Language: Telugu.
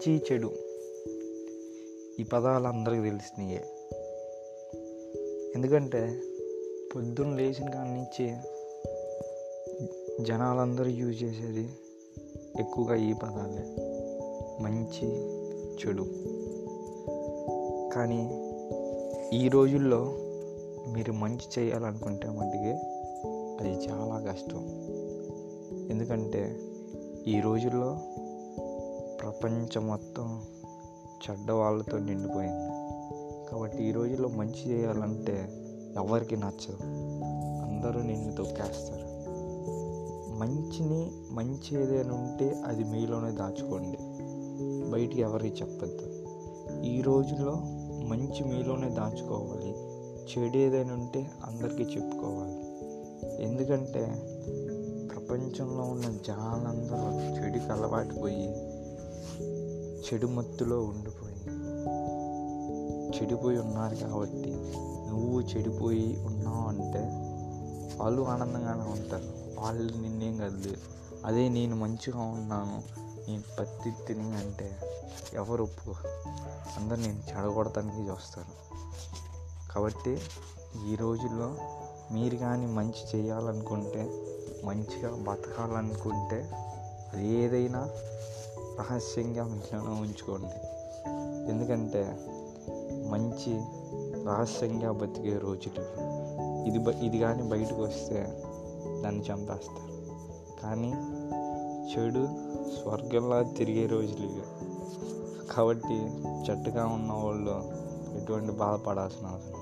మంచి చెడు. ఈ పదాలు అందరికీ తెలిసినాయే. ఎందుకంటే పొద్దున్న లేచిన కాడి నుంచి జనాలందరూ యూజ్ చేసేది ఎక్కువగా ఈ పదాలే. మంచి చెడు. కానీ ఈ రోజుల్లో మీరు మంచి చేయాలనుకుంటే మటుకే అది చాలా కష్టం. ఎందుకంటే ఈ రోజుల్లో ప్రపంచం మొత్తం చెడ్డ వాళ్ళతో నిండిపోయింది. కాబట్టి ఈ రోజుల్లో మంచి చేయాలంటే ఎవరికి నచ్చదు. అందరూ నిన్ను తొక్కేస్తారు. మంచిని మంచి ఏదైనా ఉంటే అది మీలోనే దాచుకోండి. బయటికి ఎవరికి చెప్పద్దు. ఈ రోజుల్లో మంచి మీలోనే దాచుకోవాలి. చెడు ఏదైనా ఉంటే అందరికీ చెప్పుకోవాలి. ఎందుకంటే ప్రపంచంలో ఉన్న జనాలందరూ చెడుకి అలవాటు పోయి చెడు మత్తులో ఉండిపోయి చెడిపోయి ఉన్నారు కాబట్టి నువ్వు చెడిపోయి ఉన్నావు అంటే వాళ్ళు ఆనందంగానే ఉంటారు. వాళ్ళు నిన్నేం కదలేదు అదే నేను మంచిగా ఉన్నాను. నేను పత్తి తిని అంటే ఎవరు ఒప్పుకో. అందరు నేను చెడగొడటానికి చూస్తారు. కాబట్టి ఈ రోజుల్లో మీరు కానీ మంచి చేయాలనుకుంటే మంచిగా బతకాలనుకుంటే అది ఏదైనా రహస్యంగా మీలోనే ఉంచుకోండి. ఎందుకంటే మంచి రహస్యంగా బతికే రోజులు. ఇది బ ఇది కానీ బయటకు వస్తే దాన్ని చంపేస్తారు. కానీ చెడు స్వర్గంలా తిరిగే రోజులు ఇవి. కాబట్టి చెట్టుగా ఉన్న వాళ్ళు ఎటువంటి బాధపడాల్సిన అవసరం